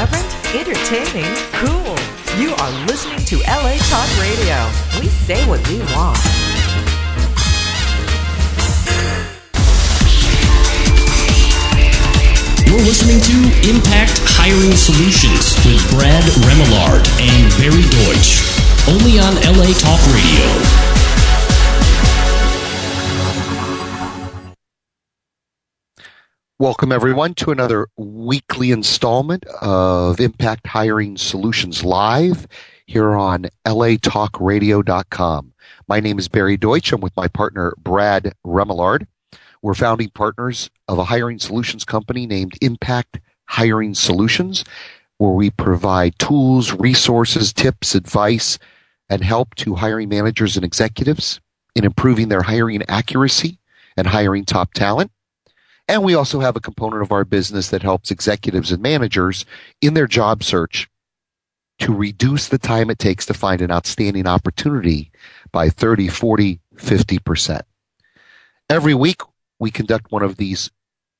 Irreverent, entertaining, cool. You are listening to LA Talk Radio. We say what we want. You're listening to Impact Hiring Solutions with Brad Remillard and Barry Deutsch. Only on LA Talk Radio. Welcome, everyone, to another weekly installment of Impact Hiring Solutions Live here on latalkradio.com. My name is Barry Deutsch. I'm with my partner, Brad Remillard. We're founding partners of a hiring solutions company named Impact Hiring Solutions, where we provide tools, resources, tips, advice, and help to hiring managers and executives in improving their hiring accuracy and hiring top talent. And we also have a component of our business that helps executives and managers in their job search to reduce the time it takes to find an outstanding opportunity by 30, 40, 50%. Every week, we conduct one of these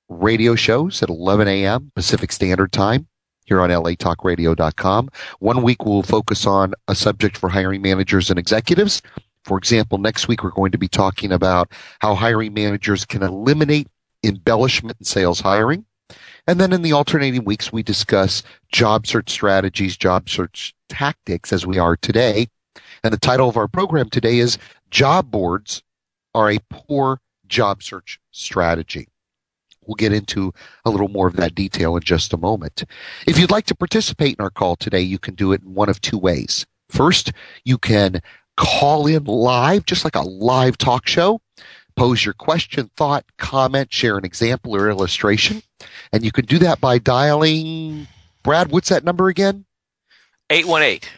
radio shows at 11 a.m. Pacific Standard Time here on latalkradio.com. One week we'll focus on a subject for hiring managers and executives. For example, next week we're going to be talking about how hiring managers can eliminate embellishment and sales hiring. And then in the alternating weeks, we discuss job search strategies, job search tactics as we are today. And the title of our program today is Job Boards Are a Poor Job Search Strategy. We'll get into a little more of that detail in just a moment. If you'd like to participate in our call today, you can do it in one of two ways. First, you can call in live, just like a live talk show pose your question, thought, comment, share an example or illustration. And you can do that by dialing, Brad, what's that number again? 818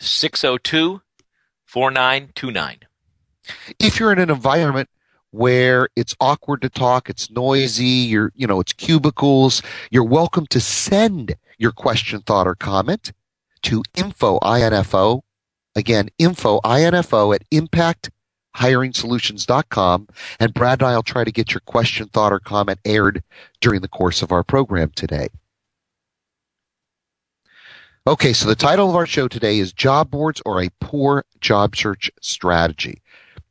602 4929. If you're in an environment where it's awkward to talk, it's noisy, you're, you know, it's cubicles, you're welcome to send your question, thought, or comment to info, I-N-F-O. Again, info, I-N-F-O at impact HiringSolutions.com, and Brad and I will try to get your question, thought, or comment aired during the course of our program today. Okay, so the title of our show today is Job Boards or a Poor Job Search Strategy.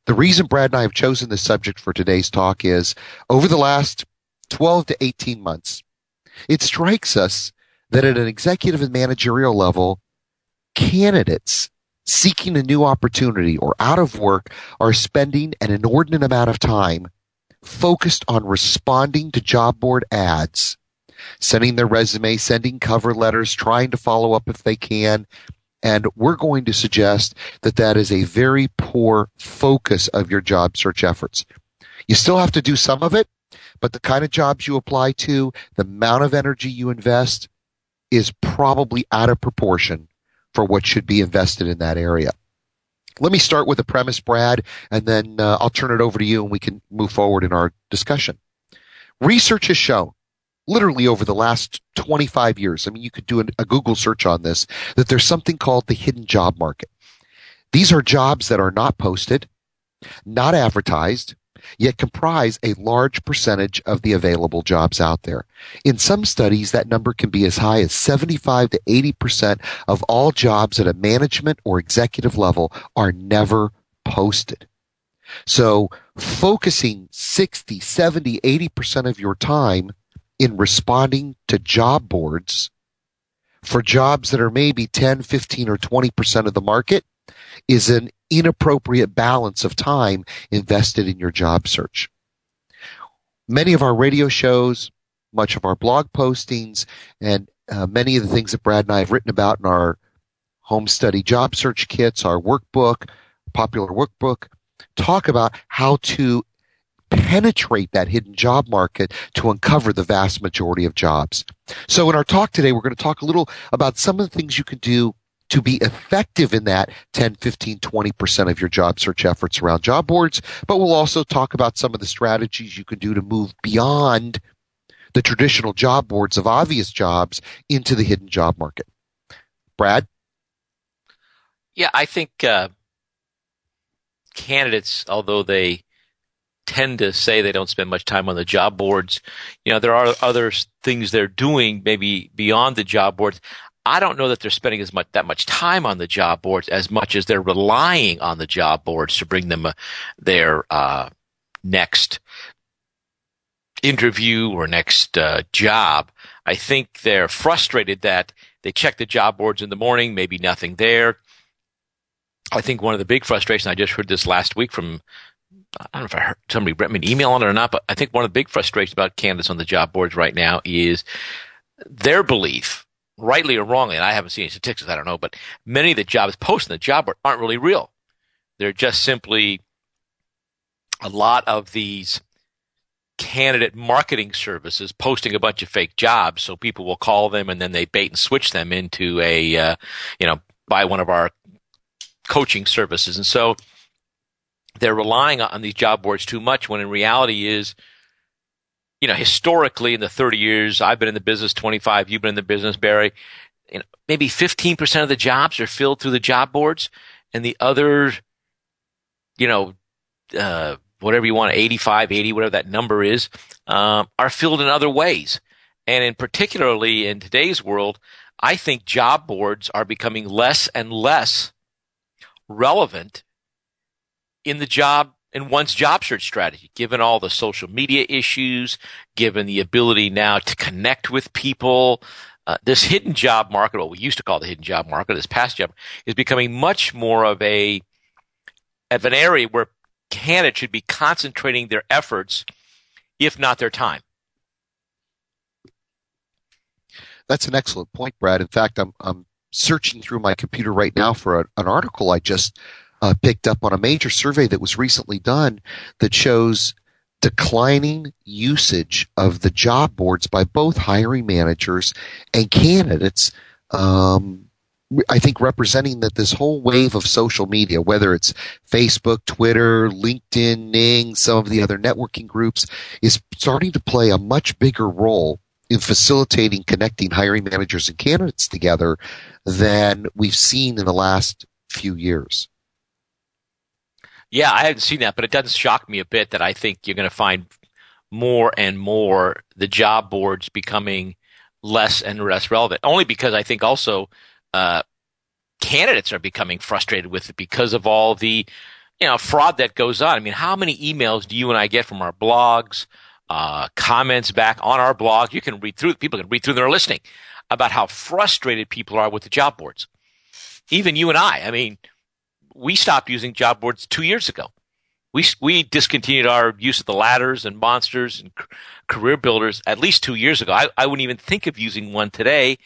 The reason Brad and I have chosen this subject for today's talk is over the last 12 to 18 months, it strikes us that at an executive and managerial level, candidates seeking a new opportunity or out of work are spending an inordinate amount of time focused on responding to job board ads, sending their resume, sending cover letters, trying to follow up if they can. And we're going to suggest that that is a very poor focus of your job search efforts. You still have to do some of it, but the kind of jobs you apply to, the amount of energy you invest is probably out of proportion for what should be invested in that area. Let me start with a premise, Brad, and then uh, I'll turn it over to you and we can move forward in our discussion. Research has shown, literally over the last 25 years, I mean, you could do a Google search on this, that there's something called the hidden job market. These are jobs that are not posted, not advertised, yet comprise a large percentage of the available jobs out there. In some studies, that number can be as high as 75 to 80% of all jobs at a management or executive level are never posted. So focusing 60, 70, 80% of your time in responding to job boards for jobs that are maybe 10, 15, or 20% of the market is an inappropriate balance of time invested in your job search. Many of our radio shows, much of our blog postings, and uh, many of the things that Brad and I have written about in our home study job search kits, our workbook, popular workbook, talk about how to penetrate that hidden job market to uncover the vast majority of jobs. So in our talk today, we're going to talk a little about some of the things you can do to be effective in that 10, 15, 20% of your job search efforts around job boards. But we'll also talk about some of the strategies you can do to move beyond the traditional job boards of obvious jobs into the hidden job market. Brad? Yeah, I think uh, candidates, although they tend to say they don't spend much time on the job boards. You know, there are other things they're doing maybe beyond the job boards. I don't know that they're spending as much that much time on the job boards as much as they're relying on the job boards to bring them uh, their uh, next interview or next uh, job. I think they're frustrated that they check the job boards in the morning, maybe nothing there. I think one of the big frustrations I just heard this last week from I don't know if I heard somebody read me an email on it or not, but I think one of the big frustrations about candidates on the job boards right now is their belief, rightly or wrongly, and I haven't seen any statistics, I don't know, but many of the jobs posted in the job board aren't really real. They're just simply a lot of these candidate marketing services posting a bunch of fake jobs so people will call them and then they bait and switch them into a uh, you know buy one of our coaching services and so they're relying on these job boards too much when in reality is you know historically in the 30 years I've been in the business 25 you've been in the business Barry you know, maybe 15% of the jobs are filled through the job boards and the other you know uh, whatever you want 85 80 whatever that number is uh, are filled in other ways. And in particularly in today's world I think job boards are becoming less and less relevant in the job in one's job search strategy, given all the social media issues, given the ability now to connect with people. Uh, this hidden job market, what we used to call the hidden job market, this past job, is becoming much more of a of an area where candidates should be concentrating their efforts, if not their time. That's an excellent point, Brad. In fact, I'm I'm searching through my computer right now for a, an article I just uh, picked up on a major survey that was recently done that shows declining usage of the job boards by both hiring managers and candidates. Um, I think representing that this whole wave of social media, whether it's Facebook, Twitter, LinkedIn, Ning, some of the other networking groups, is starting to play a much bigger role in facilitating connecting hiring managers and candidates together than we've seen in the last few years. Yeah, I haven't seen that, but it doesn't shock me a bit that I think you're going to find more and more the job boards becoming less and less relevant. Only because I think also uh, candidates are becoming frustrated with it because of all the you know fraud that goes on. I mean, how many emails do you and I get from our blogs, uh, comments back on our blog? You can read through. People can read through. They're listening about how frustrated people are with the job boards. Even you and I. I mean we stopped using job boards two years ago. We we discontinued our use of the ladders and monsters and career builders at least two years ago. I, I wouldn't even think of using one today.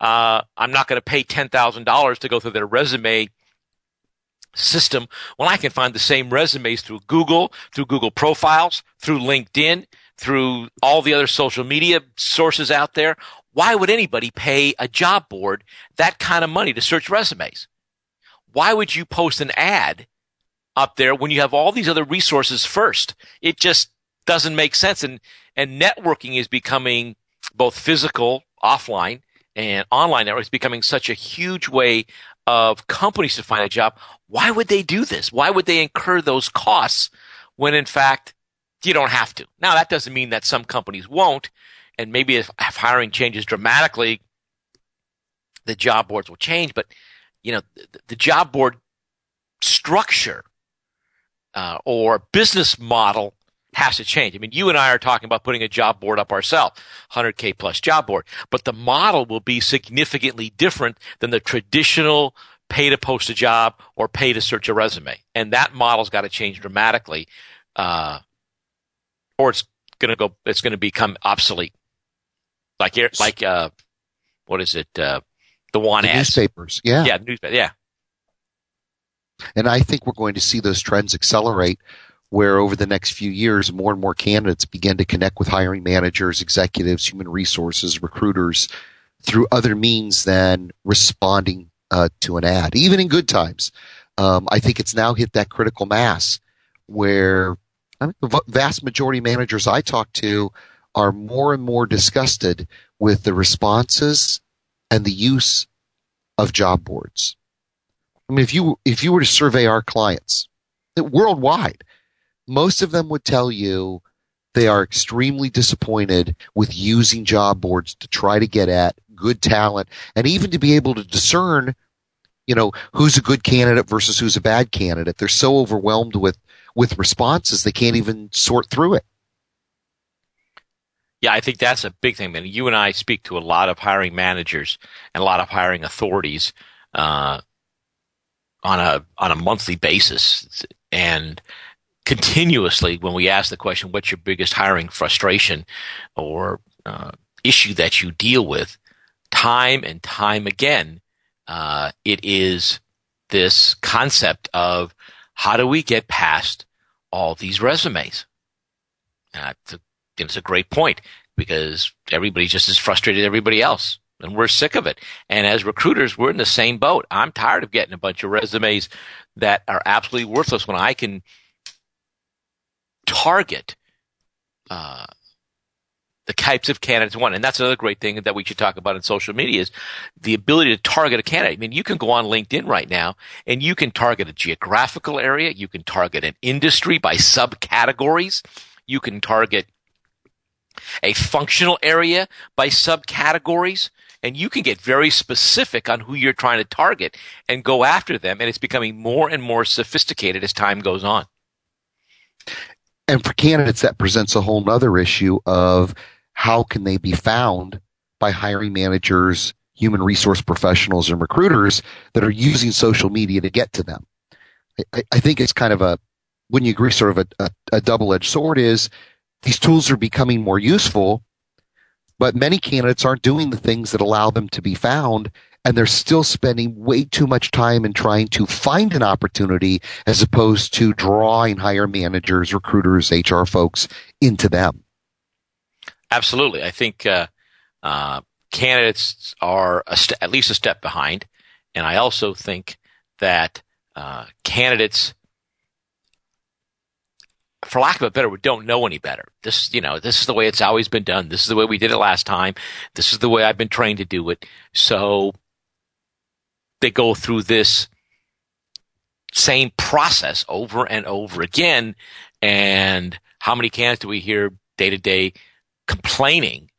Uh, I'm not going to pay ten thousand dollars to go through their resume system when I can find the same resumes through Google, through Google Profiles, through LinkedIn, through all the other social media sources out there. Why would anybody pay a job board that kind of money to search resumes? Why would you post an ad up there when you have all these other resources first? It just doesn't make sense. And, and networking is becoming both physical, offline, and online networks becoming such a huge way of companies to find a job. Why would they do this? Why would they incur those costs when in fact you don't have to? Now that doesn't mean that some companies won't. And maybe if, if hiring changes dramatically, the job boards will change, but you know, the, the job board structure uh, or business model has to change. I mean, you and I are talking about putting a job board up ourselves, 100K plus job board, but the model will be significantly different than the traditional pay to post a job or pay to search a resume. And that model's got to change dramatically, uh, or it's going to go, it's going to become obsolete. Like, like, uh, what is it? Uh, the one the newspapers. Yeah, yeah, newspaper. Yeah. And I think we're going to see those trends accelerate where over the next few years, more and more candidates begin to connect with hiring managers, executives, human resources, recruiters through other means than responding uh, to an ad, even in good times. Um, I think it's now hit that critical mass where I mean, the vast majority of managers I talk to are more and more disgusted with the responses and the use of job boards. I mean, if you if you were to survey our clients worldwide, most of them would tell you they are extremely disappointed with using job boards to try to get at good talent and even to be able to discern you know who's a good candidate versus who's a bad candidate they're so overwhelmed with with responses they can't even sort through it yeah i think that's a big thing man. You and i speak to a lot of hiring managers and a lot of hiring authorities uh, on a on a monthly basis. And continuously when we ask the question what's your biggest hiring frustration or uh, issue that you deal with? Time and time again uh, it is this concept of how do we get past all these resumes? Uh, it's a great point because everybody's just as frustrated as everybody else. And we're sick of it. And as recruiters, we're in the same boat. I'm tired of getting a bunch of resumes that are absolutely worthless when I can target uh, the types of candidates want. And that's another great thing that we should talk about in social media is the ability to target a candidate. I mean, you can go on LinkedIn right now and you can target a geographical area. You can target an industry by subcategories. You can target a functional area by subcategories. And you can get very specific on who you're trying to target and go after them. And it's becoming more and more sophisticated as time goes on. And for candidates, that presents a whole other issue of how can they be found by hiring managers, human resource professionals, and recruiters that are using social media to get to them? I, I think it's kind of a, wouldn't you agree, sort of a, a, a double edged sword is these tools are becoming more useful, but many candidates aren't doing the things that allow them to be found and they're still spending way too much time in trying to find an opportunity as opposed to drawing hire managers, recruiters, HR folks into them. Absolutely. I think uh, uh, candidates are st- at least a step behind. And I also think that uh, candidates, for lack of a better we don't know any better. This, you know, this is the way it's always been done. This is the way we did it last time. This is the way I've been trained to do it. So they go through this same process over and over again. And how many cans do we hear day to day complaining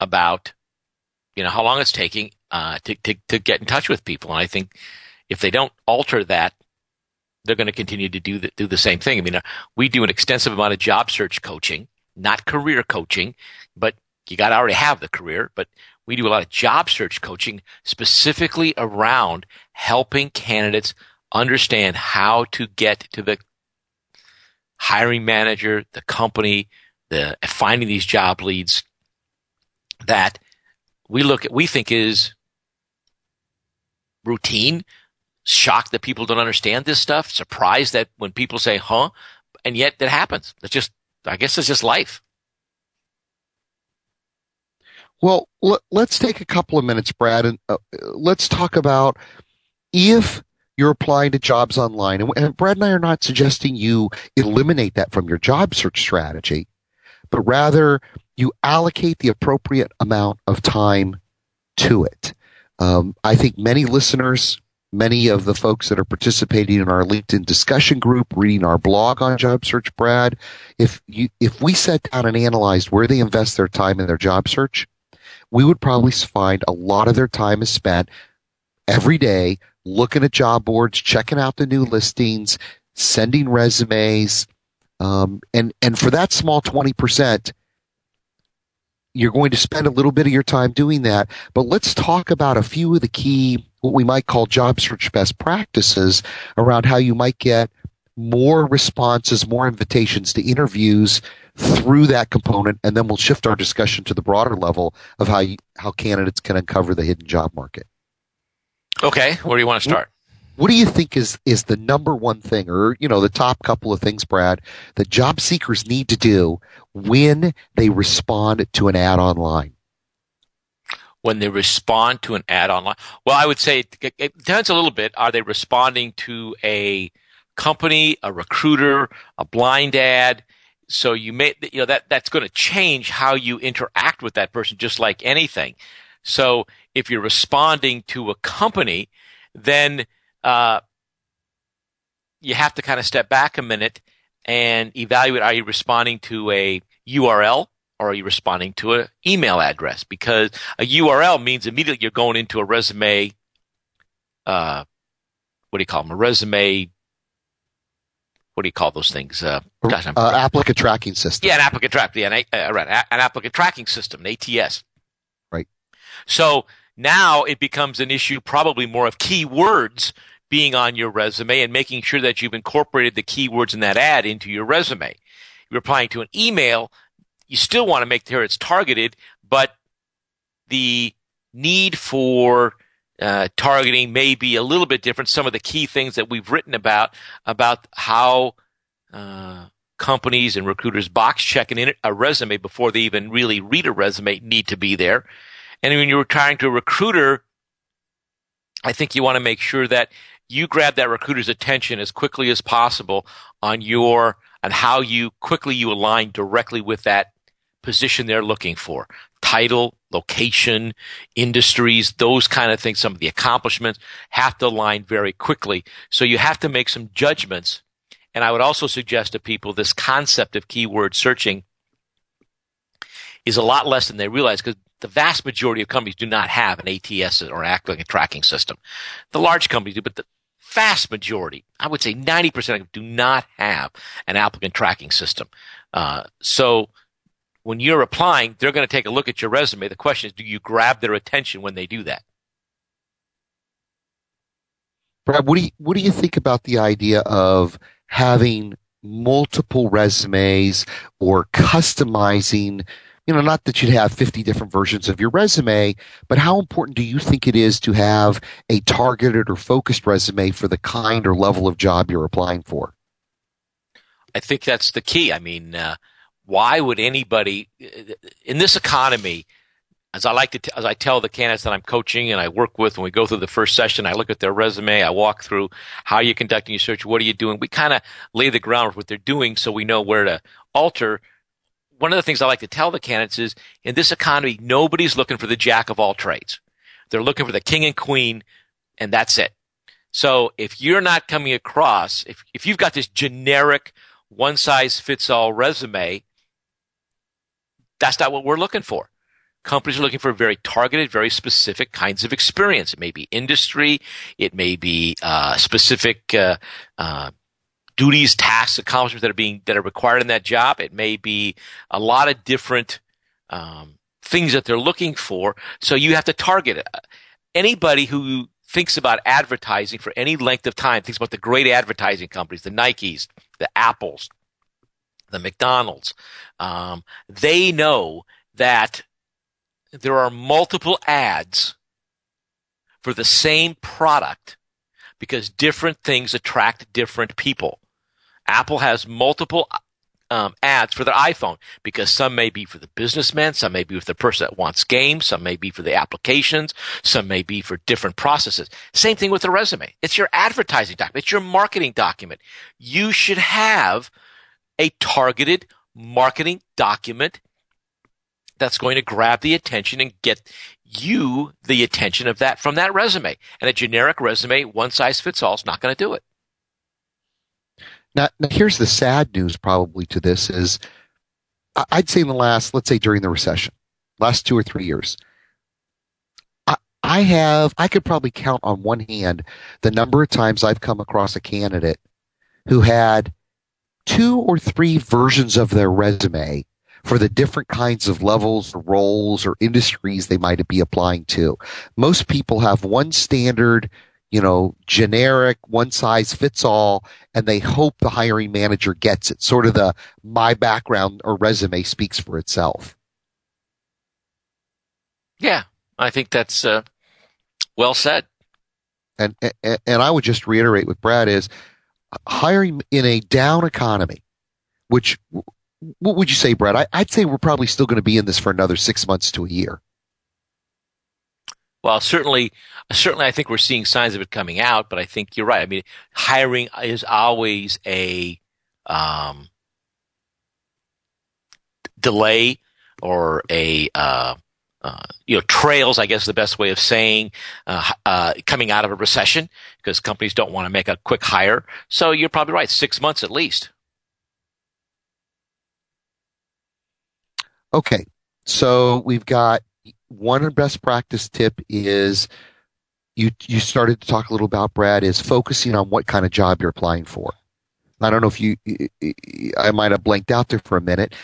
about, you know, how long it's taking uh, to, to, to get in touch with people. And I think if they don't alter that, they're going to continue to do the, do the same thing. I mean, uh, we do an extensive amount of job search coaching, not career coaching, but you got to already have the career, but we do a lot of job search coaching specifically around helping candidates understand how to get to the hiring manager, the company, the finding these job leads that we look at, we think is routine, shocked that people don't understand this stuff, surprised that when people say, huh, and yet that happens. It's just, I guess it's just life. Well, let's take a couple of minutes, Brad, and uh, let's talk about if you're applying to jobs online. And, and Brad and I are not suggesting you eliminate that from your job search strategy but rather you allocate the appropriate amount of time to it. Um, I think many listeners, many of the folks that are participating in our LinkedIn discussion group, reading our blog on job search, Brad, if you, if we sat down and analyzed where they invest their time in their job search, we would probably find a lot of their time is spent every day looking at job boards, checking out the new listings, sending resumes, um, and, and for that small 20%, you're going to spend a little bit of your time doing that. But let's talk about a few of the key, what we might call job search best practices around how you might get more responses, more invitations to interviews through that component. And then we'll shift our discussion to the broader level of how, you, how candidates can uncover the hidden job market. Okay. Where do you want to start? What do you think is, is the number one thing or, you know, the top couple of things, Brad, that job seekers need to do when they respond to an ad online? When they respond to an ad online? Well, I would say it, depends a little bit. Are they responding to a company, a recruiter, a blind ad? So you may, you know, that, that's going to change how you interact with that person, just like anything. So if you're responding to a company, then uh, you have to kind of step back a minute and evaluate are you responding to a URL or are you responding to an email address? Because a URL means immediately you're going into a resume, uh, what do you call them? A resume. What do you call those things? Uh, gosh, uh, applicant tracking system. Yeah, an applicant track. Yeah, an, uh, right, an applicant tracking system, an ATS. Right. So now it becomes an issue, probably more of keywords being on your resume and making sure that you've incorporated the keywords in that ad into your resume. You're applying to an email, you still want to make sure it's targeted, but the need for uh, targeting may be a little bit different. Some of the key things that we've written about about how uh, companies and recruiters box check an, a resume before they even really read a resume need to be there. And when you're trying to a recruiter, I think you want to make sure that you grab that recruiter's attention as quickly as possible on your on how you quickly you align directly with that position they're looking for. Title, location, industries, those kind of things, some of the accomplishments have to align very quickly. So you have to make some judgments. And I would also suggest to people this concept of keyword searching is a lot less than they realize because the vast majority of companies do not have an ATS or applicant tracking system. The large companies do, but the vast majority, I would say 90% of them do not have an applicant tracking system. Uh, so when you're applying, they're going to take a look at your resume. The question is, do you grab their attention when they do that? Brad, what do you, what do you think about the idea of having multiple resumes or customizing? You know, not that you'd have 50 different versions of your resume, but how important do you think it is to have a targeted or focused resume for the kind or level of job you're applying for? I think that's the key. I mean, uh, why would anybody in this economy as I like to, t- as I tell the candidates that I'm coaching and I work with, when we go through the first session, I look at their resume, I walk through how you're conducting your search, what are you doing? We kind of lay the ground for what they're doing so we know where to alter. One of the things I like to tell the candidates is in this economy, nobody's looking for the jack of all trades. They're looking for the king and queen, and that's it. So if you're not coming across, if, if you've got this generic one size fits all resume, that's not what we're looking for. Companies are looking for very targeted, very specific kinds of experience. It may be industry, it may be uh, specific uh, uh, duties, tasks, accomplishments that are being that are required in that job. It may be a lot of different um, things that they're looking for. So you have to target it. Anybody who thinks about advertising for any length of time thinks about the great advertising companies, the Nikes, the Apples, the McDonald's, um, they know that there are multiple ads for the same product because different things attract different people. Apple has multiple um, ads for their iPhone because some may be for the businessman, some may be for the person that wants games, some may be for the applications, some may be for different processes. Same thing with the resume. It's your advertising document. It's your marketing document. You should have a targeted marketing document that's going to grab the attention and get you the attention of that from that resume. And a generic resume, one size fits all, is not going to do it. Now, now, here's the sad news probably to this is I'd say in the last, let's say during the recession, last two or three years, I, I have, I could probably count on one hand the number of times I've come across a candidate who had two or three versions of their resume for the different kinds of levels, roles, or industries they might be applying to. Most people have one standard, you know, generic, one size fits all, and they hope the hiring manager gets it. Sort of the my background or resume speaks for itself. Yeah, I think that's uh, well said. And, and and I would just reiterate with Brad is hiring in a down economy, which what would you say, Brad? I, would say we're probably still going to be in this for another six months to a year. Well, certainly, certainly, I think we're seeing signs of it coming out. But I think you're right. I mean, hiring is always a um, delay or a uh, uh, you know, trails, I guess is the best way of saying, uh, uh, coming out of a recession because companies don't want to make a quick hire. So you're probably right, six months at least. Okay. So we've got one best practice tip is you, you started to talk a little about Brad is focusing on what kind of job you're applying for. I don't know if you, I might have blanked out there for a minute,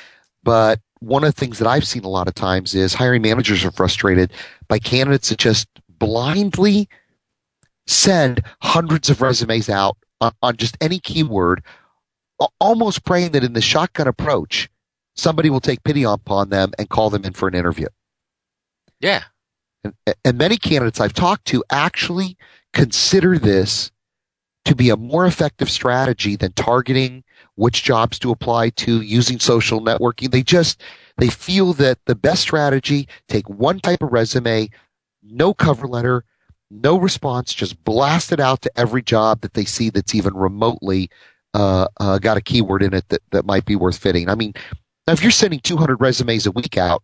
but one of the things that I've seen a lot of times is hiring managers are frustrated by candidates that just blindly send hundreds of resumes out on, on just any keyword, almost praying that in the shotgun approach, somebody will take pity upon them and call them in for an interview. Yeah. And, and many candidates I've talked to actually consider this to be a more effective strategy than targeting which jobs to apply to using social networking. They just, they feel that the best strategy, take one type of resume, no cover letter, no response, just blast it out to every job that they see that's even remotely uh, uh, got a keyword in it that, that might be worth fitting. I mean, if you're sending 200 resumes a week out,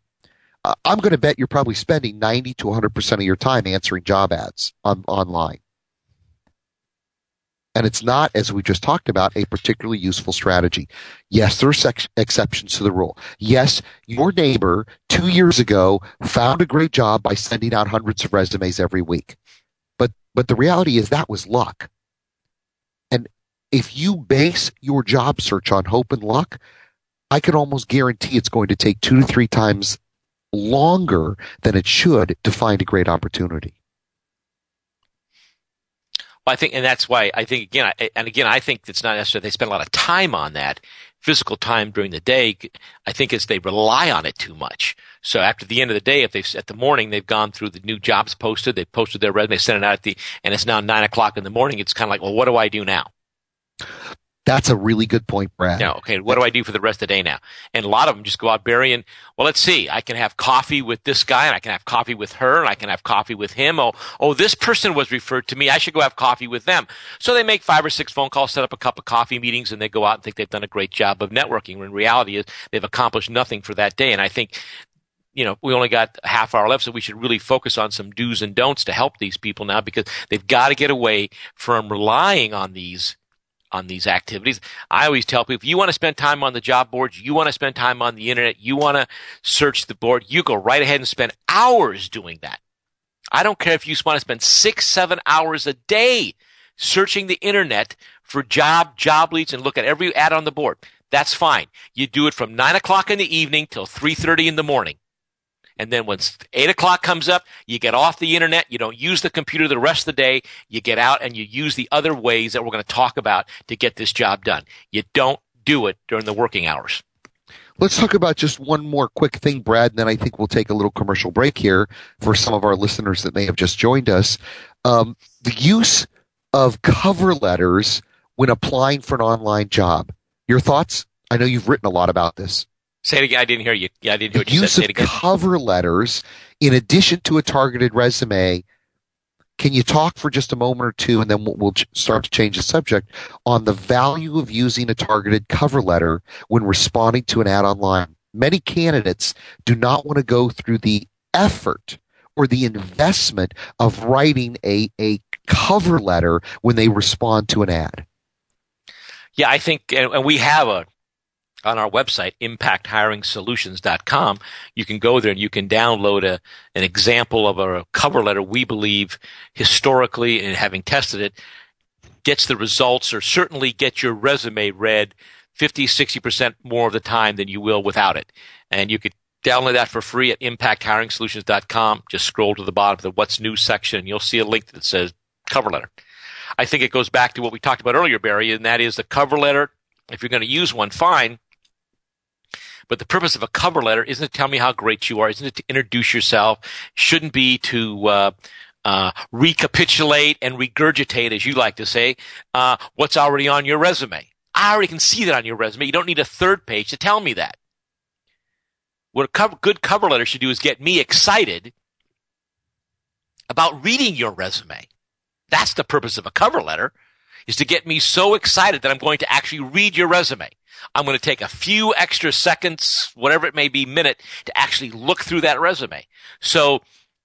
uh, I'm going to bet you're probably spending 90 to 100% of your time answering job ads on, online. And it's not, as we just talked about, a particularly useful strategy. Yes, there are sex- exceptions to the rule. Yes, your neighbor two years ago found a great job by sending out hundreds of resumes every week. But, but the reality is that was luck. And if you base your job search on hope and luck, I can almost guarantee it's going to take two to three times longer than it should to find a great opportunity. Well, I think, and that's why I think again, I, and again, I think it's not necessarily they spend a lot of time on that physical time during the day. I think it's they rely on it too much. So after the end of the day, if they've at the morning they've gone through the new jobs posted, they've posted their resume, sent it out at the, and it's now nine o'clock in the morning. It's kind of like, well, what do I do now? That's a really good point, Brad. Yeah. Okay. What do I do for the rest of the day now? And a lot of them just go out burying. Well, let's see. I can have coffee with this guy, and I can have coffee with her, and I can have coffee with him. Oh, oh, this person was referred to me. I should go have coffee with them. So they make five or six phone calls, set up a cup of coffee meetings, and they go out and think they've done a great job of networking. When reality is they've accomplished nothing for that day. And I think you know, we only got half hour left, so we should really focus on some do's and don'ts to help these people now because they've got to get away from relying on these on these activities. I always tell people, if you want to spend time on the job boards, you want to spend time on the internet, you want to search the board, you go right ahead and spend hours doing that. I don't care if you want to spend six, seven hours a day searching the internet for job, job leads and look at every ad on the board. That's fine. You do it from nine o'clock in the evening till 3.30 in the morning. And then when eight o'clock comes up, you get off the internet. You don't use the computer the rest of the day. You get out and you use the other ways that we're going to talk about to get this job done. You don't do it during the working hours. Let's talk about just one more quick thing, Brad, and then I think we'll take a little commercial break here for some of our listeners that may have just joined us. Um, the use of cover letters when applying for an online job. Your thoughts? I know you've written a lot about this. Say it again. I didn't hear you. Yeah, I didn't hear what you use said. Say of cover letters in addition to a targeted resume. Can you talk for just a moment or two, and then we'll, we'll start to change the subject on the value of using a targeted cover letter when responding to an ad online? Many candidates do not want to go through the effort or the investment of writing a, a cover letter when they respond to an ad. Yeah, I think, and we have a on our website, impacthiringsolutions.com, you can go there and you can download a, an example of a cover letter we believe historically and having tested it gets the results or certainly gets your resume read 50, 60% more of the time than you will without it. And you could download that for free at impacthiringsolutions.com. Just scroll to the bottom of the what's new section and you'll see a link that says cover letter. I think it goes back to what we talked about earlier, Barry, and that is the cover letter. If you're going to use one, fine. But the purpose of a cover letter isn't to tell me how great you are, isn't it to introduce yourself, shouldn't be to uh, uh, recapitulate and regurgitate, as you like to say, uh, what's already on your resume. I already can see that on your resume. You don't need a third page to tell me that. What a cover, good cover letter should do is get me excited about reading your resume. That's the purpose of a cover letter, is to get me so excited that I'm going to actually read your resume. I'm going to take a few extra seconds, whatever it may be, minute to actually look through that resume. So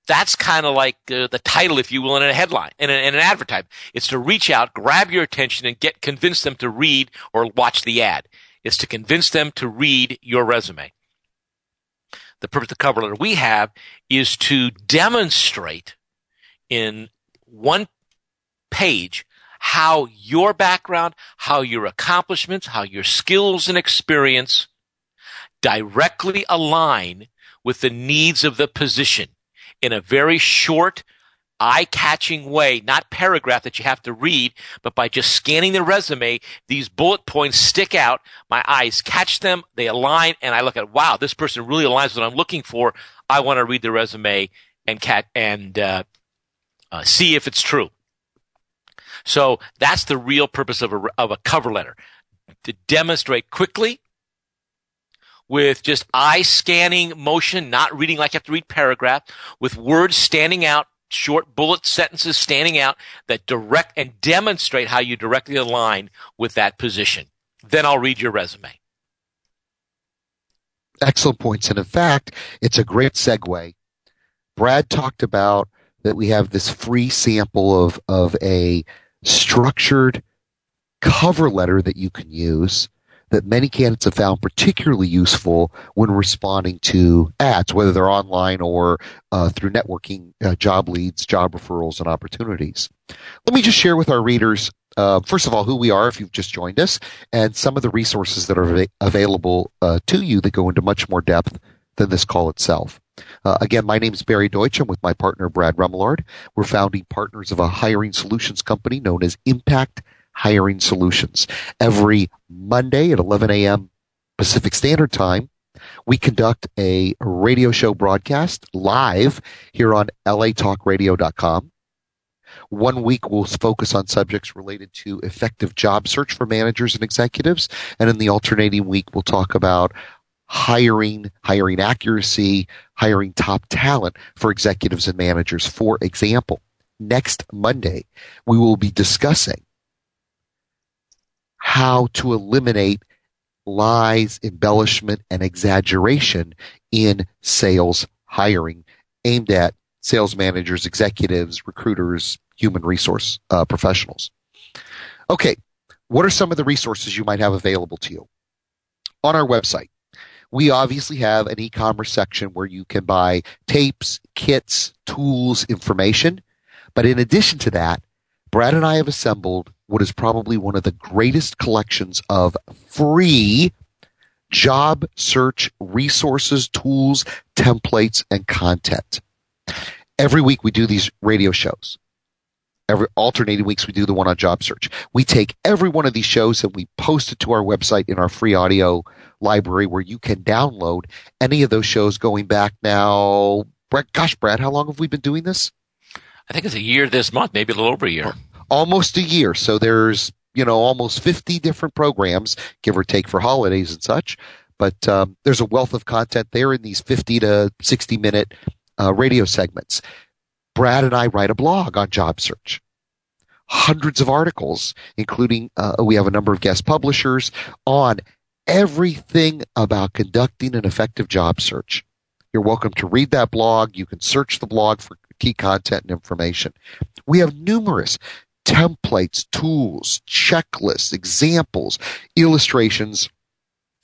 that's kind of like uh, the title, if you will, in a headline, in, a, in an advertisement. It's to reach out, grab your attention, and get convince them to read or watch the ad. It's to convince them to read your resume. the purpose of the cover letter we have is to demonstrate in one page how your background, how your accomplishments, how your skills and experience directly align with the needs of the position in a very short, eye-catching way, not paragraph that you have to read, but by just scanning the resume, these bullet points stick out. My eyes catch them, they align, and I look at, wow, this person really aligns with what I'm looking for. I want to read the resume and cat and uh, uh, see if it's true. So that's the real purpose of a, of a cover letter to demonstrate quickly with just eye scanning motion, not reading like you have to read paragraph, with words standing out, short bullet sentences standing out that direct and demonstrate how you directly align with that position. Then I'll read your resume. Excellent points. And in fact, it's a great segue. Brad talked about that we have this free sample of, of a structured cover letter that you can use that many candidates have found particularly useful when responding to ads, whether they're online or uh, through networking, uh, job leads, job referrals, and opportunities. Let me just share with our readers, uh, first of all, who we are if you've just joined us, and some of the resources that are available uh, to you that go into much more depth than this call itself. Uh, again, my name is Barry Deutsch. I'm with my partner, Brad Remillard. We're founding partners of a hiring solutions company known as Impact Hiring Solutions. Every Monday at 11 a.m. Pacific Standard Time, we conduct a radio show broadcast live here on latalkradio.com. One week we'll focus on subjects related to effective job search for managers and executives. And in the alternating week, we'll talk about hiring, hiring accuracy, hiring top talent for executives and managers. For example, next Monday, we will be discussing how to eliminate lies, embellishment, and exaggeration in sales hiring aimed at sales managers, executives, recruiters, human resource uh, professionals. Okay, what are some of the resources you might have available to you? On our website, we obviously have an e-commerce section where you can buy tapes, kits, tools, information. But in addition to that, Brad and I have assembled what is probably one of the greatest collections of free job search resources, tools, templates, and content. Every week we do these radio shows. Every alternating weeks we do the one on job search. We take every one of these shows and we post it to our website in our free audio library where you can download any of those shows going back now. Gosh, Brad, how long have we been doing this? I think it's a year this month, maybe a little over a year. Almost a year. So there's, you know, almost 50 different programs, give or take for holidays and such. But um, there's a wealth of content there in these 50 to 60 minute uh, radio segments. Brad and I write a blog on job search hundreds of articles, including uh, we have a number of guest publishers on everything about conducting an effective job search. You're welcome to read that blog. You can search the blog for key content and information. We have numerous templates, tools, checklists, examples, illustrations.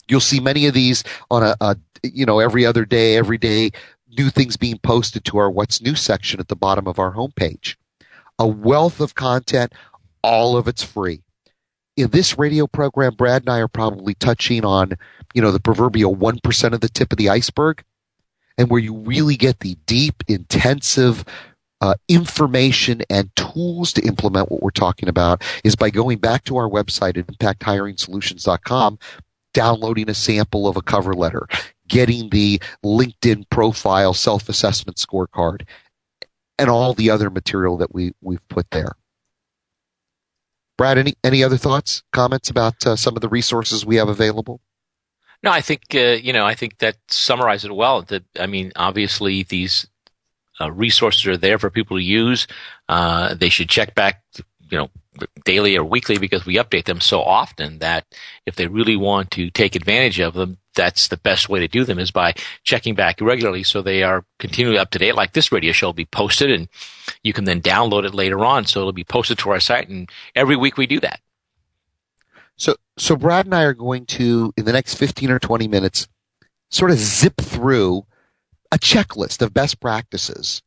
You'll see many of these on a, a you know, every other day, every day, new things being posted to our what's new section at the bottom of our homepage. A wealth of content, all of it's free in this radio program, Brad and I are probably touching on, you know, the proverbial 1% of the tip of the iceberg and where you really get the deep, intensive uh, information and tools to implement what we're talking about is by going back to our website at impacthiringsolutions.com, downloading a sample of a cover letter, getting the LinkedIn profile self-assessment scorecard, and all the other material that we, we've put there. Brad, any any other thoughts, comments about uh, some of the resources we have available? No, I think uh, you know. I think that summarizes it well. That I mean, obviously these uh, resources are there for people to use. Uh, they should check back, you know, daily or weekly because we update them so often that if they really want to take advantage of them, that's the best way to do them is by checking back regularly so they are continually up to date. Like this radio show will be posted and you can then download it later on. So it'll be posted to our site and every week we do that. So, so Brad and I are going to, in the next 15 or 20 minutes, sort of zip through a checklist of best practices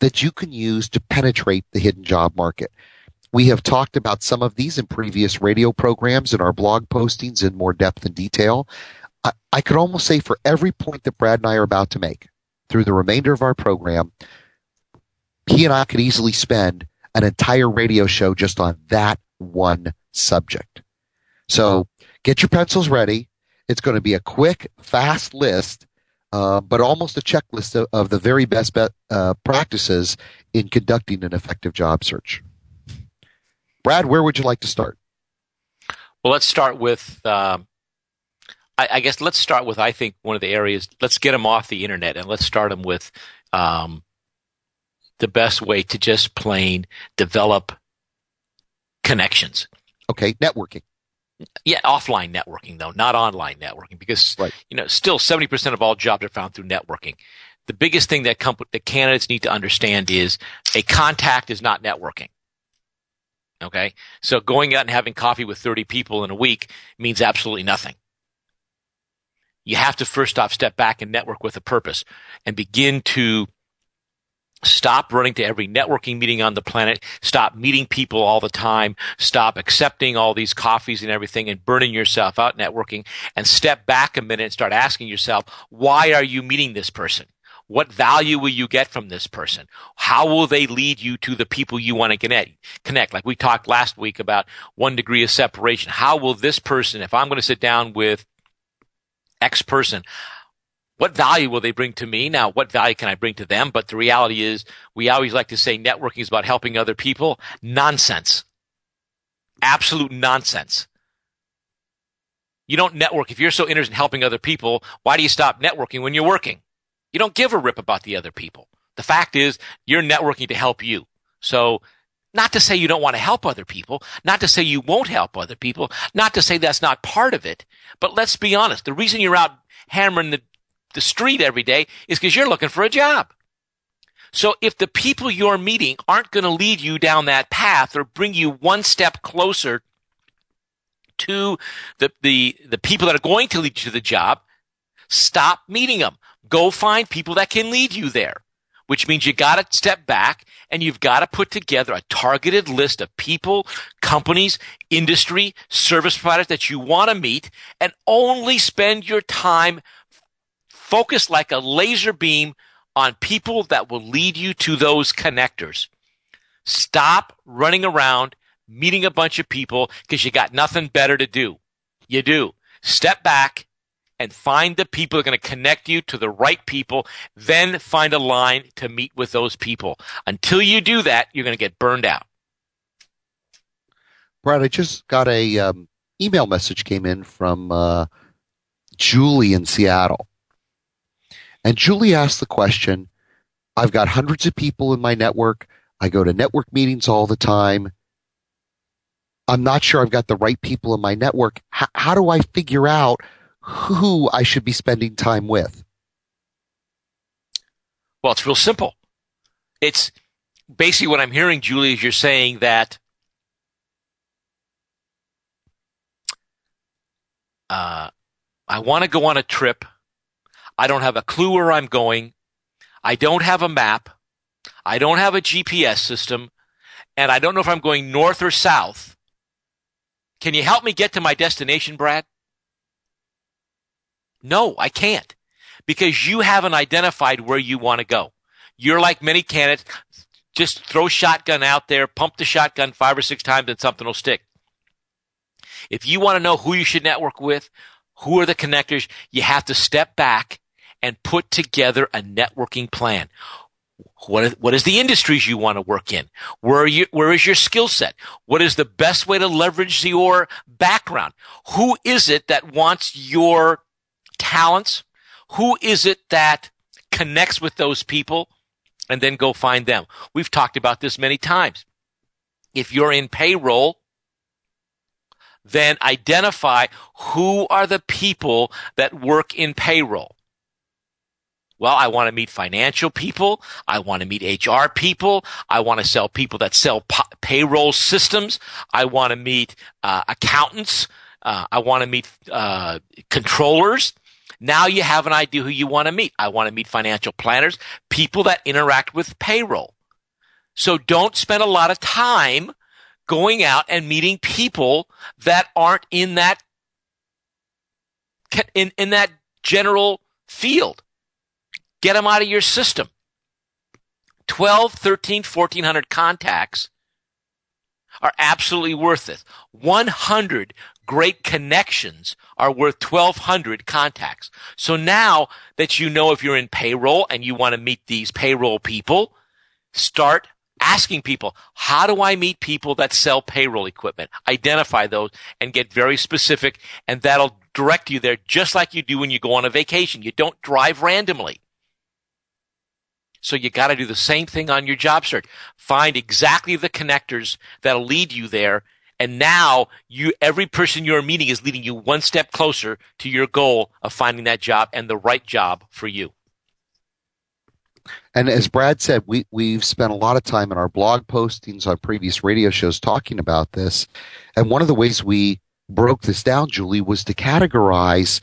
that you can use to penetrate the hidden job market. We have talked about some of these in previous radio programs and our blog postings in more depth and detail. I, I could almost say for every point that Brad and I are about to make through the remainder of our program, he and I could easily spend an entire radio show just on that one subject. So get your pencils ready. It's going to be a quick, fast list, uh, but almost a checklist of, of the very best be- uh, practices in conducting an effective job search. Brad, where would you like to start? Well, let's start with. Um, I, I, guess let's start with. I think one of the areas. Let's get them off the internet, and let's start them with um, the best way to just plain develop connections. Okay, networking. Yeah, offline networking though, not online networking, because right. you know still seventy percent of all jobs are found through networking. The biggest thing that comp- the candidates need to understand is a contact is not networking. Okay, so going out and having coffee with thirty people in a week means absolutely nothing. You have to first off step back and network with a purpose and begin to Stop running to every networking meeting on the planet. Stop meeting people all the time. Stop accepting all these coffees and everything and burning yourself out networking and step back a minute and start asking yourself, why are you meeting this person? What value will you get from this person? How will they lead you to the people you want to connect? Connect. Like we talked last week about one degree of separation. How will this person, if I'm going to sit down with X person, what value will they bring to me? Now, what value can I bring to them? But the reality is, we always like to say networking is about helping other people. Nonsense. Absolute nonsense. You don't network. If you're so interested in helping other people, why do you stop networking when you're working? You don't give a rip about the other people. The fact is, you're networking to help you. So, not to say you don't want to help other people, not to say you won't help other people, not to say that's not part of it, but let's be honest. The reason you're out hammering the the street every day is because you're looking for a job. So if the people you're meeting aren't going to lead you down that path or bring you one step closer to the, the, the people that are going to lead you to the job, stop meeting them. Go find people that can lead you there, which means you got to step back and you've got to put together a targeted list of people, companies, industry, service providers that you want to meet and only spend your time focused like a laser beam on people that will lead you to those connectors. Stop running around meeting a bunch of people because you got nothing better to do. You do. Step back and find the people that are going to connect you to the right people. Then find a line to meet with those people. Until you do that, you're going to get burned out. Brad, I just got a um, email message came in from uh, Julie in Seattle. And Julie asked the question, I've got hundreds of people in my network. I go to network meetings all the time. I'm not sure I've got the right people in my network. H- how do I figure out who I should be spending time with? Well, it's real simple. It's basically what I'm hearing, Julie, is you're saying that uh, I want to go on a trip I don't have a clue where I'm going. I don't have a map. I don't have a GPS system. And I don't know if I'm going north or south. Can you help me get to my destination, Brad? No, I can't. Because you haven't identified where you want to go. You're like many candidates, just throw shotgun out there, pump the shotgun five or six times and something will stick. If you want to know who you should network with, who are the connectors, you have to step back and put together a networking plan. What is, what is the industries you want to work in? Where you, where is your skill set? What is the best way to leverage your background? Who is it that wants your talents? Who is it that connects with those people? And then go find them. We've talked about this many times. If you're in payroll, then identify who are the people that work in payroll. Well, I want to meet financial people. I want to meet HR people. I want to sell people that sell payroll systems. I want to meet uh, accountants. Uh, I want to meet uh, controllers. Now you have an idea who you want to meet. I want to meet financial planners, people that interact with payroll. So don't spend a lot of time going out and meeting people that aren't in that in, in that general field. Get them out of your system. 12, 13, 1400 contacts are absolutely worth it. 100 great connections are worth 1200 contacts. So now that you know if you're in payroll and you want to meet these payroll people, start asking people, how do I meet people that sell payroll equipment? Identify those and get very specific and that'll direct you there just like you do when you go on a vacation. You don't drive randomly. So you got to do the same thing on your job search. Find exactly the connectors that'll lead you there. And now you, every person you're meeting is leading you one step closer to your goal of finding that job and the right job for you. And as Brad said, we, we've spent a lot of time in our blog postings on previous radio shows talking about this. And one of the ways we broke this down, Julie, was to categorize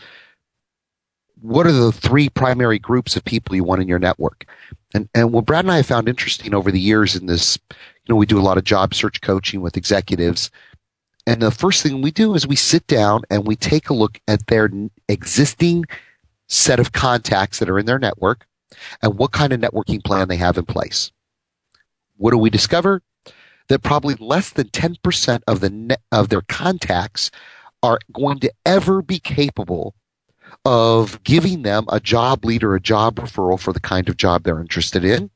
what are the three primary groups of people you want in your network. And, and what Brad and I have found interesting over the years in this, know, we do a lot of job search coaching with executives. And the first thing we do is we sit down and we take a look at their existing set of contacts that are in their network and what kind of networking plan they have in place. What do we discover? That probably less than 10% of the net, of their contacts are going to ever be capable of giving them a job lead or a job referral for the kind of job they're interested in.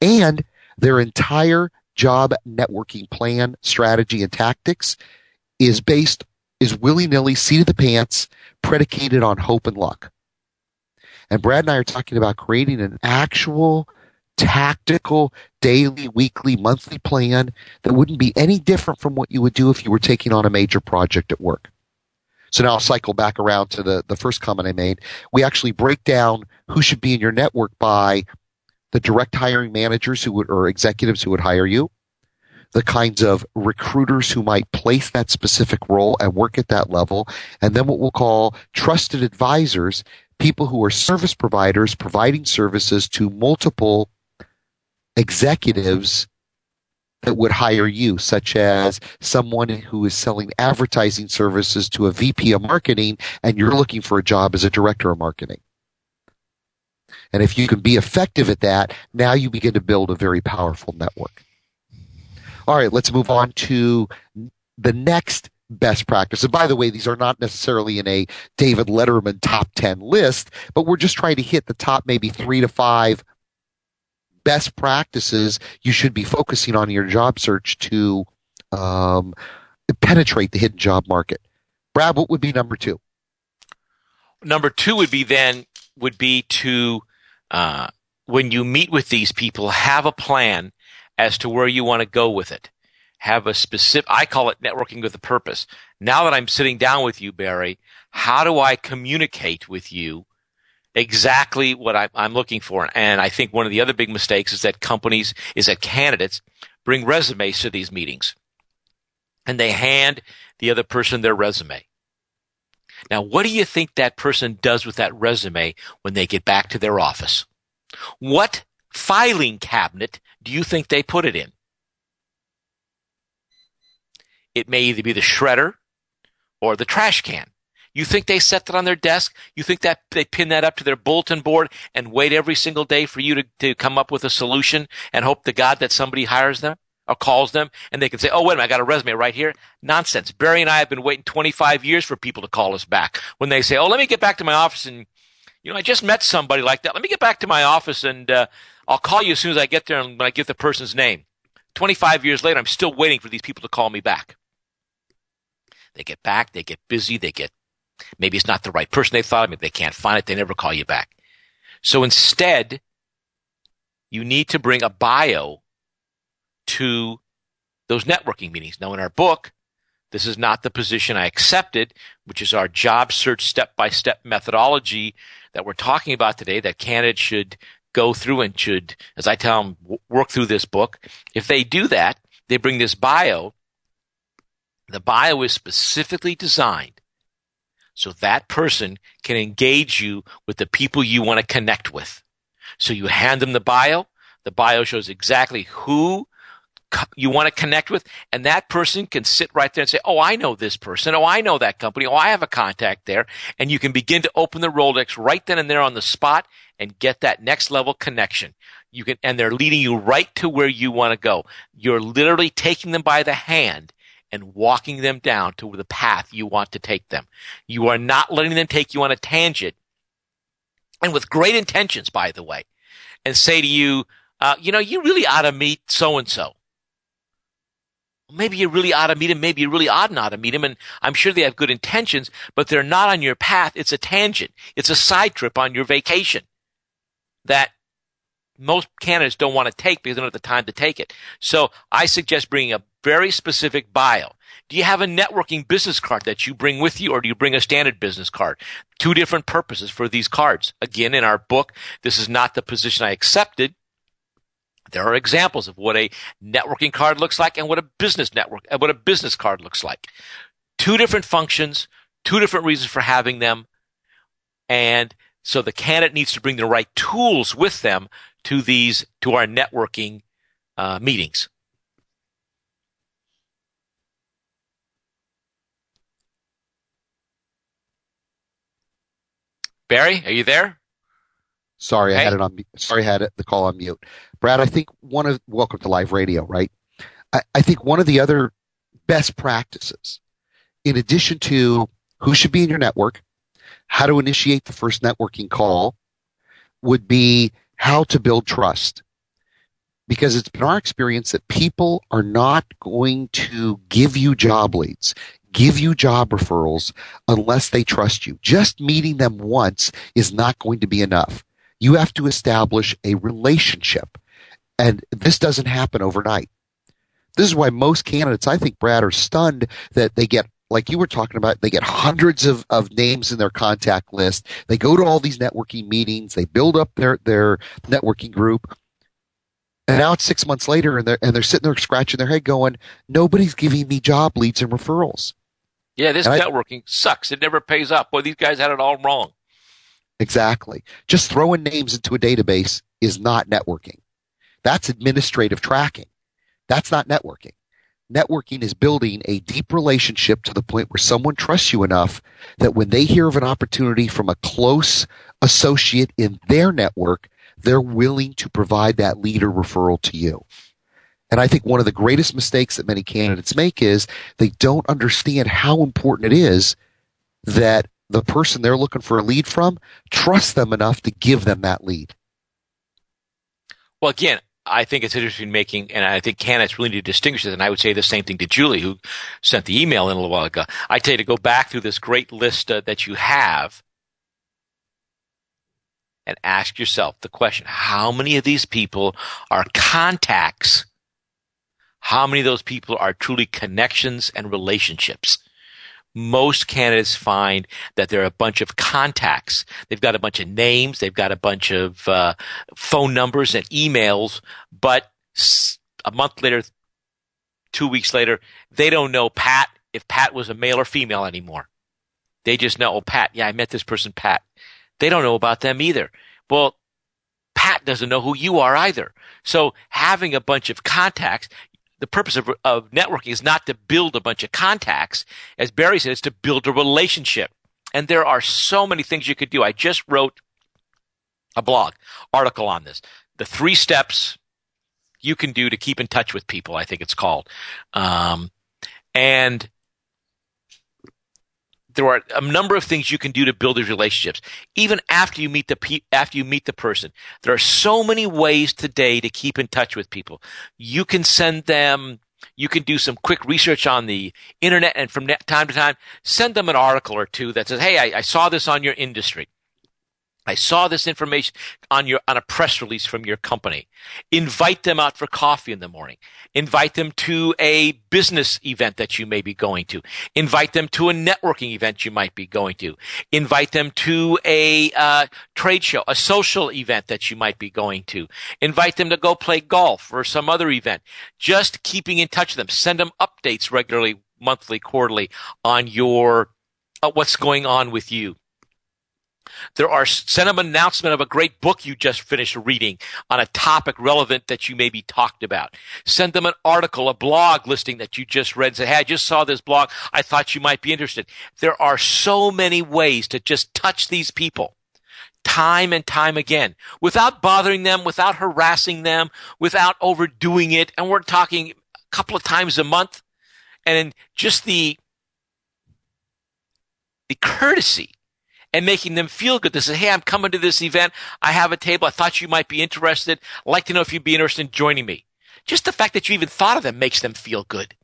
And their entire job networking plan, strategy, and tactics is based, is willy nilly, seat of the pants, predicated on hope and luck. And Brad and I are talking about creating an actual tactical daily, weekly, monthly plan that wouldn't be any different from what you would do if you were taking on a major project at work. So now I'll cycle back around to the, the first comment I made. We actually break down who should be in your network by the direct hiring managers who would, or executives who would hire you, the kinds of recruiters who might place that specific role and work at that level, and then what we'll call trusted advisors, people who are service providers providing services to multiple executives that would hire you, such as someone who is selling advertising services to a VP of marketing and you're looking for a job as a director of marketing. And if you can be effective at that, now you begin to build a very powerful network. All right, let's move on to the next best practice. And by the way, these are not necessarily in a David Letterman top 10 list, but we're just trying to hit the top maybe three to five best practices you should be focusing on in your job search to um, penetrate the hidden job market. Brad, what would be number two? Number two would be then would be to uh, when you meet with these people, have a plan as to where you want to go with it. Have a specific. I call it networking with a purpose. Now that I'm sitting down with you, Barry, how do I communicate with you exactly what I, I'm looking for. And I think one of the other big mistakes is that companies, is that candidates bring resumes to these meetings and they hand the other person their resume. Now, what do you think that person does with that resume when they get back to their office? What filing cabinet do you think they put it in? It may either be the shredder or the trash can. You think they set that on their desk? You think that they pin that up to their bulletin board and wait every single day for you to, to come up with a solution and hope to God that somebody hires them or calls them and they can say, Oh, wait a minute, I got a resume right here. Nonsense. Barry and I have been waiting 25 years for people to call us back when they say, Oh, let me get back to my office and, you know, I just met somebody like that. Let me get back to my office and, uh, I'll call you as soon as I get there and when I give the person's name. 25 years later, I'm still waiting for these people to call me back. They get back, they get busy, they get Maybe it's not the right person they thought. Maybe they can't find it. They never call you back. So instead, you need to bring a bio to those networking meetings. Now, in our book, this is not the position I accepted, which is our job search step by step methodology that we're talking about today that candidates should go through and should, as I tell them, work through this book. If they do that, they bring this bio. The bio is specifically designed so that person can engage you with the people you want to connect with. So you hand them the bio. The bio shows exactly who you want to connect with, and that person can sit right there and say, "Oh, I know this person. Oh, I know that company. Oh, I have a contact there," and you can begin to open the Rolodex right then and there on the spot and get that next level connection. You can, and they're leading you right to where you want to go. You're literally taking them by the hand and walking them down to the path you want to take them. You are not letting them take you on a tangent, and with great intentions, by the way, and say to you, uh, you know, you really ought to meet so and so maybe you really ought to meet him, maybe you really ought not to meet him, and I'm sure they have good intentions, but they're not on your path. It's a tangent. It's a side trip on your vacation that most candidates don't want to take because they don't have the time to take it. So I suggest bringing a very specific bio. Do you have a networking business card that you bring with you or do you bring a standard business card? Two different purposes for these cards. Again, in our book, this is not the position I accepted there are examples of what a networking card looks like and what a business network, what a business card looks like. Two different functions, two different reasons for having them. And so the candidate needs to bring the right tools with them to these, to our networking uh, meetings. Barry, are you there? Sorry, hey. I had it on. Sorry, I had it, the call on mute. Brad, I think one of welcome to live radio, right? I, I think one of the other best practices, in addition to who should be in your network, how to initiate the first networking call, would be how to build trust. Because it's been our experience that people are not going to give you job leads, give you job referrals unless they trust you. Just meeting them once is not going to be enough. You have to establish a relationship. And this doesn't happen overnight. This is why most candidates, I think, Brad, are stunned that they get like you were talking about, they get hundreds of, of names in their contact list. They go to all these networking meetings. They build up their, their networking group. And now it's six months later and they're, and they're sitting there scratching their head going, nobody's giving me job leads and referrals. Yeah, this and networking I, sucks. It never pays up. Boy, these guys had it all wrong. Exactly. Just throwing names into a database is not networking. That's administrative tracking. That's not networking. Networking is building a deep relationship to the point where someone trusts you enough that when they hear of an opportunity from a close associate in their network, they're willing to provide that leader referral to you. And I think one of the greatest mistakes that many candidates make is they don't understand how important it is that the person they're looking for a lead from trusts them enough to give them that lead. Well, again, I think it's interesting making, and I think candidates really need to distinguish this. And I would say the same thing to Julie, who sent the email in a little while ago. I tell you to go back through this great list uh, that you have and ask yourself the question: How many of these people are contacts? How many of those people are truly connections and relationships? Most candidates find that there are a bunch of contacts. They've got a bunch of names, they've got a bunch of uh, phone numbers and emails, but a month later, two weeks later, they don't know Pat if Pat was a male or female anymore. They just know, oh, Pat, yeah, I met this person, Pat. They don't know about them either. Well, Pat doesn't know who you are either. So having a bunch of contacts, the purpose of, of networking is not to build a bunch of contacts. As Barry said, it's to build a relationship. And there are so many things you could do. I just wrote a blog article on this. The three steps you can do to keep in touch with people, I think it's called. Um, and there are a number of things you can do to build these relationships. Even after you meet the pe- after you meet the person there are so many ways today to keep in touch with people. You can send them you can do some quick research on the internet and from time to time send them an article or two that says hey I, I saw this on your industry I saw this information on your on a press release from your company. Invite them out for coffee in the morning. Invite them to a business event that you may be going to. Invite them to a networking event you might be going to. Invite them to a uh, trade show, a social event that you might be going to. Invite them to go play golf or some other event. Just keeping in touch with them. Send them updates regularly, monthly, quarterly on your uh, what's going on with you. There are send them an announcement of a great book you just finished reading on a topic relevant that you maybe talked about. Send them an article, a blog listing that you just read. Say, hey, I just saw this blog. I thought you might be interested. There are so many ways to just touch these people time and time again without bothering them, without harassing them, without overdoing it. And we're talking a couple of times a month. And just the, the courtesy and making them feel good. They say, Hey, I'm coming to this event. I have a table. I thought you might be interested. I'd like to know if you'd be interested in joining me. Just the fact that you even thought of them makes them feel good.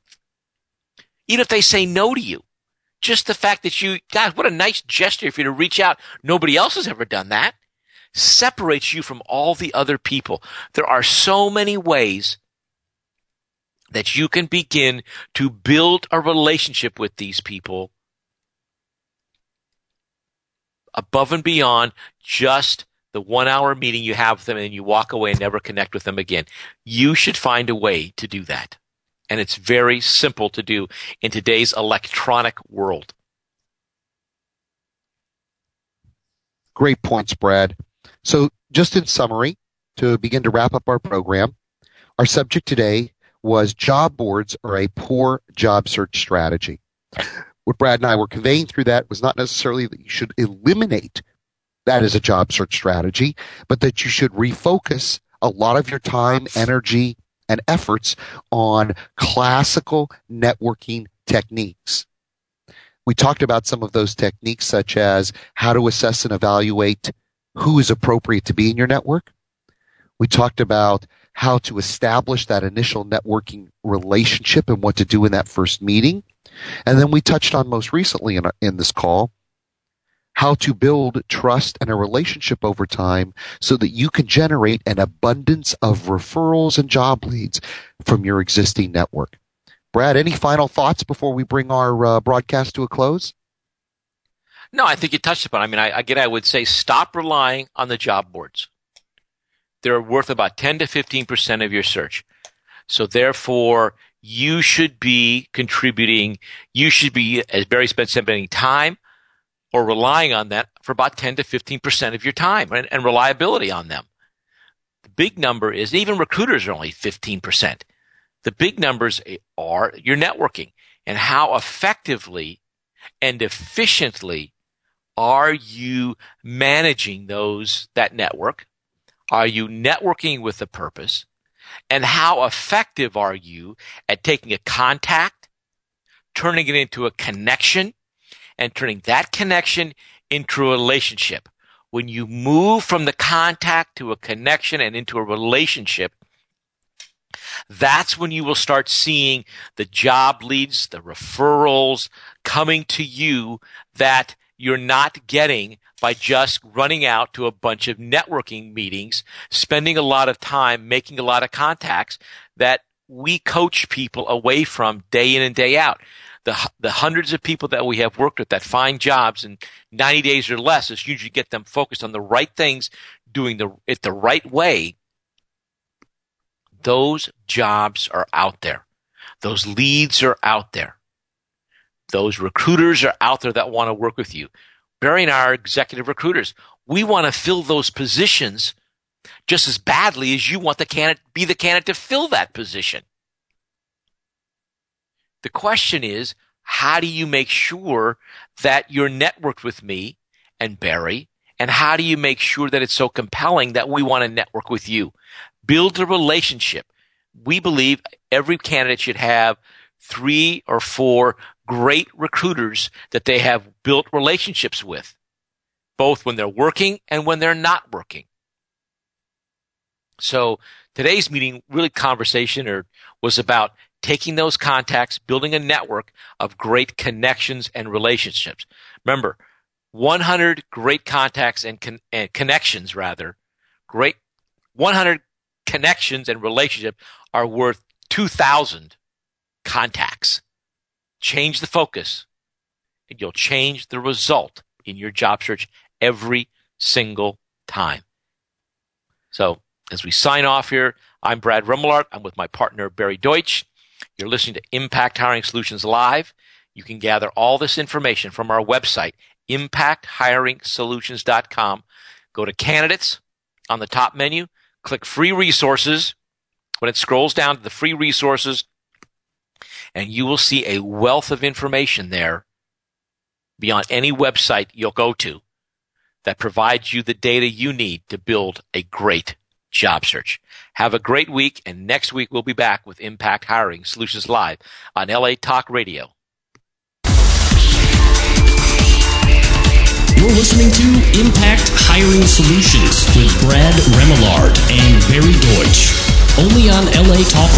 Even if they say no to you. Just the fact that you, God, what a nice gesture for you to reach out. Nobody else has ever done that. Separates you from all the other people. There are so many ways that you can begin to build a relationship with these people above and beyond just the one hour meeting you have with them and you walk away and never connect with them again. You should find a way to do that. And it's very simple to do in today's electronic world. Great points, Brad. So, just in summary, to begin to wrap up our program, our subject today was job boards are a poor job search strategy what Brad and I were conveying through that was not necessarily that you should eliminate that as a job search strategy, but that you should refocus a lot of your time, energy, and efforts on classical networking techniques. We talked about some of those techniques, such as how to assess and evaluate who is appropriate to be in your network. We talked about how to establish that initial networking relationship and what to do in that first meeting. And then we touched on most recently in, in this call how to build trust and a relationship over time so that you can generate an abundance of referrals and job leads from your existing network. Brad, any final thoughts before we bring our uh, broadcast to a close? No, I think you touched upon. I mean, I, again, I would say stop relying on the job boards. They're worth about 10 to 15 percent of your search. So therefore, you should be contributing, you should be, as Barry spent spending time or relying on that for about 10 to 15% of your time and, and reliability on them. The big number is even recruiters are only 15%. The big numbers are your networking and how effectively and efficiently are you managing those, that network? Are you networking with a purpose? And how effective are you at taking a contact, turning it into a connection, and turning that connection into a relationship? When you move from the contact to a connection and into a relationship, that's when you will start seeing the job leads, the referrals coming to you that you're not getting by just running out to a bunch of networking meetings, spending a lot of time making a lot of contacts that we coach people away from day in and day out. The, the hundreds of people that we have worked with that find jobs in 90 days or less is usually get them focused on the right things, doing the, it the right way. Those jobs are out there. Those leads are out there. Those recruiters are out there that want to work with you. Barry and I are executive recruiters. We want to fill those positions just as badly as you want the candidate be the candidate to fill that position. The question is, how do you make sure that you're networked with me and Barry? And how do you make sure that it's so compelling that we want to network with you? Build a relationship. We believe every candidate should have three or four great recruiters that they have built relationships with, both when they're working and when they're not working. So today's meeting, really conversation or was about taking those contacts, building a network of great connections and relationships. Remember, 100 great contacts and, con- and connections rather, great 100 connections and relationships are worth 2,000 contacts. Change the focus and you'll change the result in your job search every single time. So as we sign off here, I'm Brad Remillard. I'm with my partner, Barry Deutsch. You're listening to Impact Hiring Solutions Live. You can gather all this information from our website, impacthiringsolutions.com. Go to candidates on the top menu, click free resources. When it scrolls down to the free resources, and you will see a wealth of information there beyond any website you'll go to that provides you the data you need to build a great job search. Have a great week, and next week we'll be back with Impact Hiring Solutions Live on LA Talk Radio. You're listening to Impact Hiring Solutions with Brad Remillard and Barry Deutsch. Only on LA Talk